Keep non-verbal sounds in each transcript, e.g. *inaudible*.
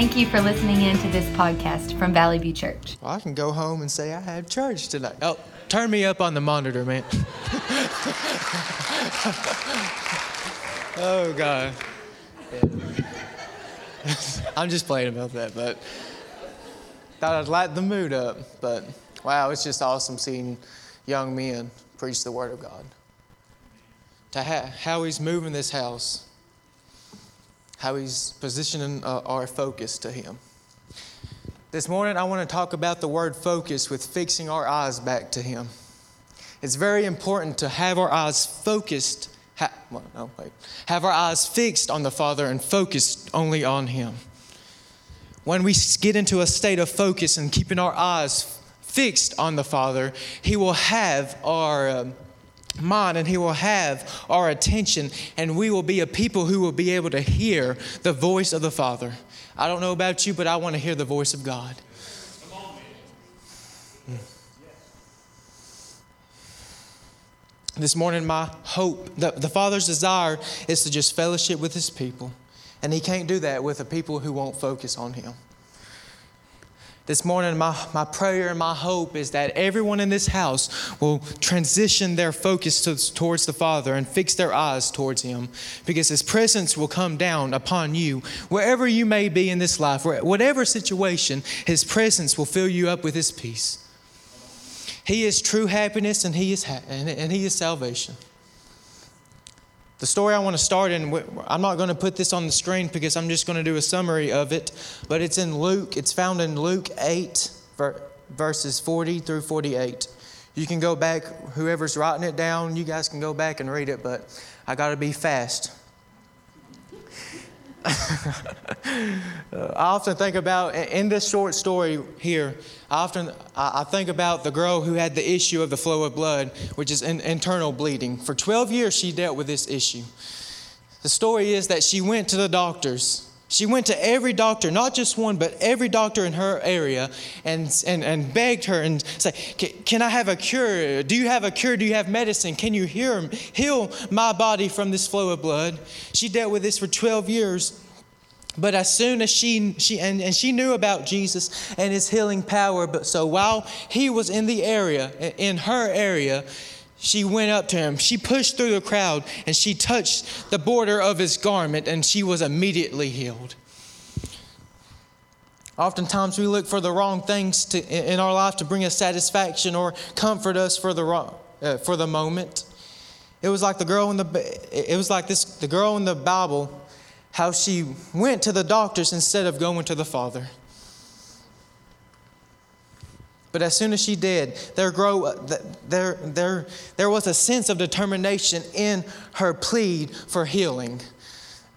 Thank you for listening in to this podcast from Valley View Church. Well, I can go home and say I had church tonight. Oh, turn me up on the monitor, man. *laughs* oh, God. I'm just playing about that, but thought I'd light the mood up. But wow, it's just awesome seeing young men preach the Word of God. To ha- how He's moving this house, how He's positioning uh, our focus to Him. This morning, I want to talk about the word focus with fixing our eyes back to Him. It's very important to have our eyes focused Ha- well, no, wait. Have our eyes fixed on the Father and focused only on Him. When we get into a state of focus and keeping our eyes fixed on the Father, He will have our um, mind and He will have our attention, and we will be a people who will be able to hear the voice of the Father. I don't know about you, but I want to hear the voice of God. This morning, my hope, the, the Father's desire is to just fellowship with His people. And He can't do that with a people who won't focus on Him. This morning, my, my prayer and my hope is that everyone in this house will transition their focus to, towards the Father and fix their eyes towards Him because His presence will come down upon you wherever you may be in this life, whatever situation, His presence will fill you up with His peace. He is true happiness and He is, ha- and he is salvation. The story I want to start in, I'm not going to put this on the screen because I'm just going to do a summary of it, but it's in Luke. It's found in Luke 8, verses 40 through 48. You can go back, whoever's writing it down, you guys can go back and read it, but I got to be fast. I often think about, in this short story here, I often I think about the girl who had the issue of the flow of blood, which is an internal bleeding. For 12 years, she dealt with this issue. The story is that she went to the doctors. She went to every doctor, not just one, but every doctor in her area, and, and, and begged her and said, Can I have a cure? Do you have a cure? Do you have medicine? Can you heal, heal my body from this flow of blood? She dealt with this for 12 years. But as soon as she, she and, and she knew about Jesus and his healing power, but so while he was in the area, in her area, she went up to him. She pushed through the crowd and she touched the border of his garment and she was immediately healed. Oftentimes we look for the wrong things to, in our life to bring us satisfaction or comfort us for the, wrong, uh, for the moment. It was like the girl in the it was like this the girl in the Bible how she went to the doctors instead of going to the Father. But as soon as she did, there, grow, there, there, there was a sense of determination in her plead for healing.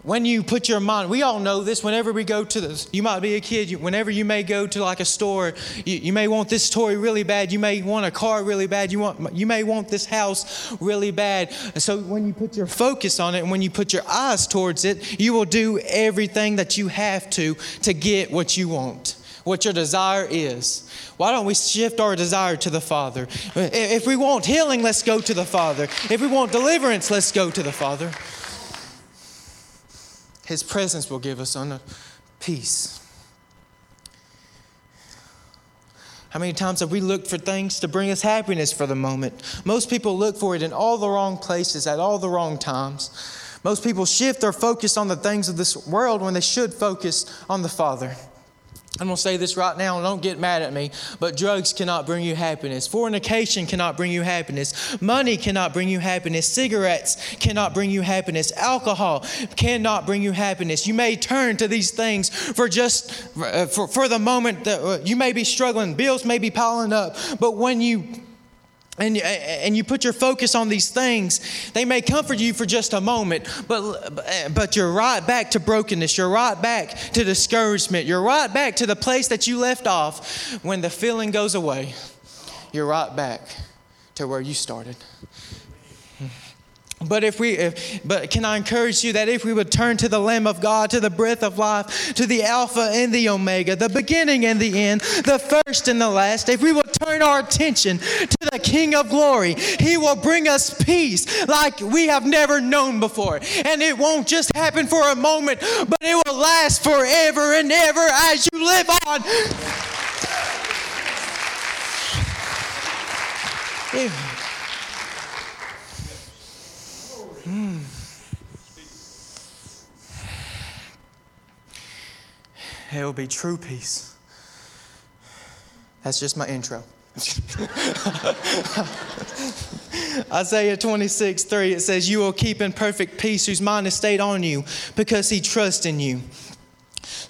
When you put your mind, we all know this. Whenever we go to this, you might be a kid. You, whenever you may go to like a store, you, you may want this toy really bad. You may want a car really bad. You want, you may want this house really bad. So when you put your focus on it and when you put your eyes towards it, you will do everything that you have to to get what you want, what your desire is. Why don't we shift our desire to the Father? If we want healing, let's go to the Father. If we want deliverance, let's go to the Father. His presence will give us peace. How many times have we looked for things to bring us happiness for the moment? Most people look for it in all the wrong places at all the wrong times. Most people shift their focus on the things of this world when they should focus on the Father. I'm going to say this right now, and don't get mad at me, but drugs cannot bring you happiness. Fornication cannot bring you happiness. Money cannot bring you happiness. Cigarettes cannot bring you happiness. Alcohol cannot bring you happiness. You may turn to these things for just uh, for, for the moment that uh, you may be struggling, bills may be piling up, but when you and, and you put your focus on these things, they may comfort you for just a moment, but, but you're right back to brokenness. You're right back to discouragement. You're right back to the place that you left off when the feeling goes away. You're right back to where you started. But if we, if, but can I encourage you that if we would turn to the Lamb of God, to the breath of life, to the Alpha and the Omega, the beginning and the end, the first and the last, if we would turn our attention to the King of glory, He will bring us peace like we have never known before. And it won't just happen for a moment, but it will last forever and ever as you live on. Mm. It will be true peace. That's just my intro. *laughs* Isaiah 26, 3, it says, You will keep in perfect peace whose mind is stayed on you because he trusts in you.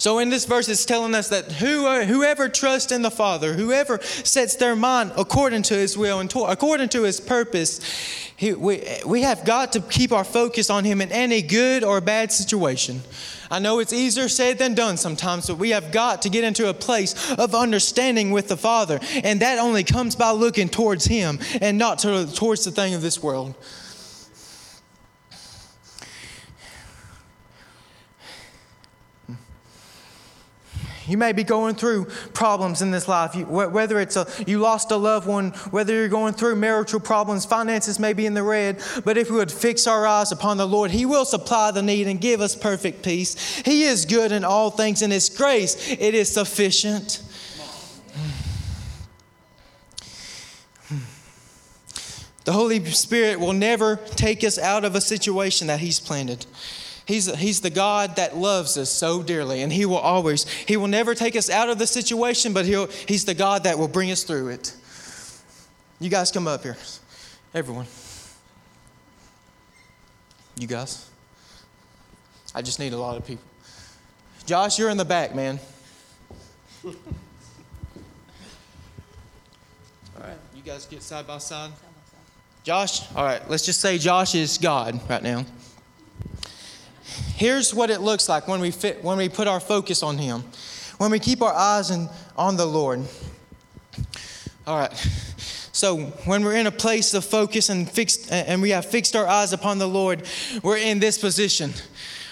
So in this verse, it's telling us that uh, whoever trusts in the Father, whoever sets their mind according to His will and according to His purpose, we, have got to keep our focus on Him in any good or bad situation. I know it's easier said than done sometimes, but we have got to get into a place of understanding with the Father, and that only comes by looking towards Him and not to, towards the thing of this world. You may be going through problems in this life, whether it's a, you lost a loved one, whether you're going through marital problems, finances may be in the red, but if we would fix our eyes upon the Lord, He will supply the need and give us perfect peace. He is good in all things, and His grace, it is sufficient. The Holy Spirit will never take us out of a situation that He's planted. He's, he's the God that loves us so dearly, and He will always, He will never take us out of the situation, but he'll, He's the God that will bring us through it. You guys come up here. Everyone. You guys. I just need a lot of people. Josh, you're in the back, man. All right, you guys get side by side. Josh, all right, let's just say Josh is God right now. Here's what it looks like when we, fit, when we put our focus on Him, when we keep our eyes in, on the Lord. All right. So when we're in a place of focus and fixed, and we have fixed our eyes upon the Lord, we're in this position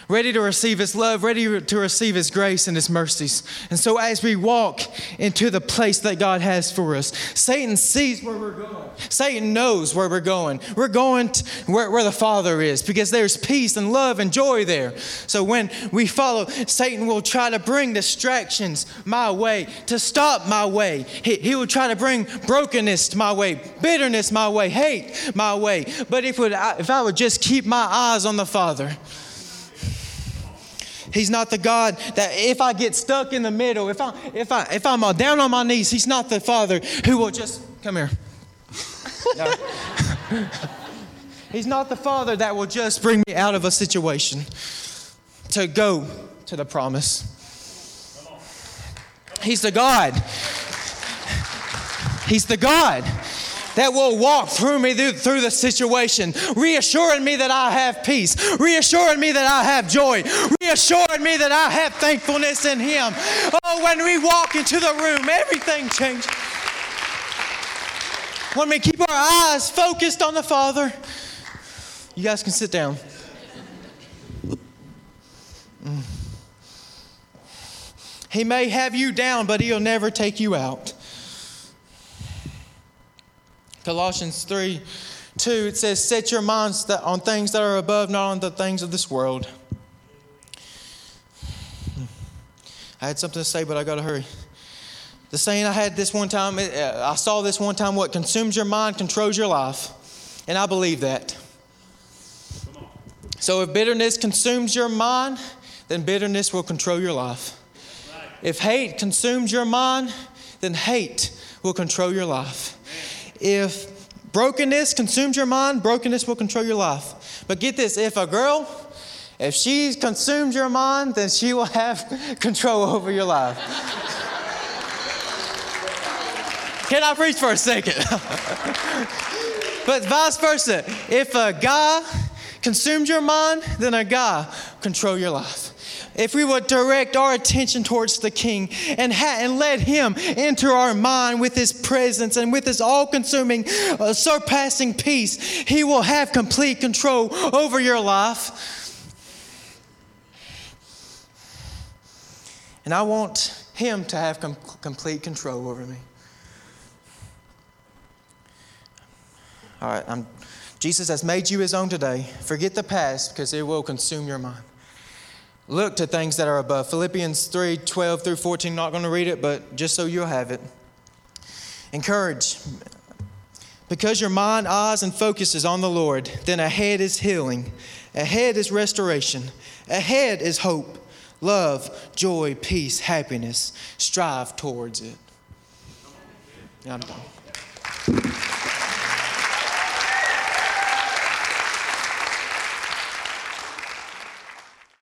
ready to receive His love, ready to receive His grace and His mercies. And so, as we walk into the place that God has for us, Satan sees where we're going. Satan knows where we're going. We're going where, where the Father is because there's peace and love and joy there. So, when we follow, Satan will try to bring distractions my way, to stop my way. He, he will try to bring brokenness my way, bitterness my way, hate my way. But if, would, if I would just keep my eyes on the Father, He's not the God that if I get stuck in the middle, if I if I if I'm uh, down on my knees, He's not the Father who will just come here. *laughs* He's not the Father that will just bring me out of a situation to go to the promise. He's the God. He's the God that will walk through me through, through the situation, reassuring me that I have peace, reassuring me that I have joy, reassuring me that I have thankfulness in Him. Oh, when we walk into the room, everything changes. When we keep our eyes focused on the Father, you guys can sit down. Mm. He may have you down, but He'll never take you out. Colossians 3 2, it says, Set your minds on things that are above, not on the things of this world. I had something to say, but I got to hurry. The saying I had this one time, uh, I saw this one time what consumes your mind controls your life. And I believe that. So if bitterness consumes your mind, then bitterness will control your life. If hate consumes your mind, then hate will control your life. If brokenness consumes your mind, brokenness will control your life. But get this if a girl, if she consumes your mind, then she will have *laughs* control over your life. Can I preach for a second? *laughs* but vice versa. If a guy consumes your mind, then a guy control your life if we would direct our attention towards the King and, ha- and let Him enter our mind with His presence and with His all consuming, uh, surpassing peace, He will have complete control over your life. And I want Him to have com- complete control over me. All right, Jesus has made you his own today. Forget the past because it will consume your mind. Look to things that are above. Philippians 3 12 through 14. Not going to read it, but just so you'll have it. Encourage. Because your mind, eyes, and focus is on the Lord, then ahead is healing, ahead is restoration, ahead is hope, love, joy, peace, happiness. Strive towards it. I'm done.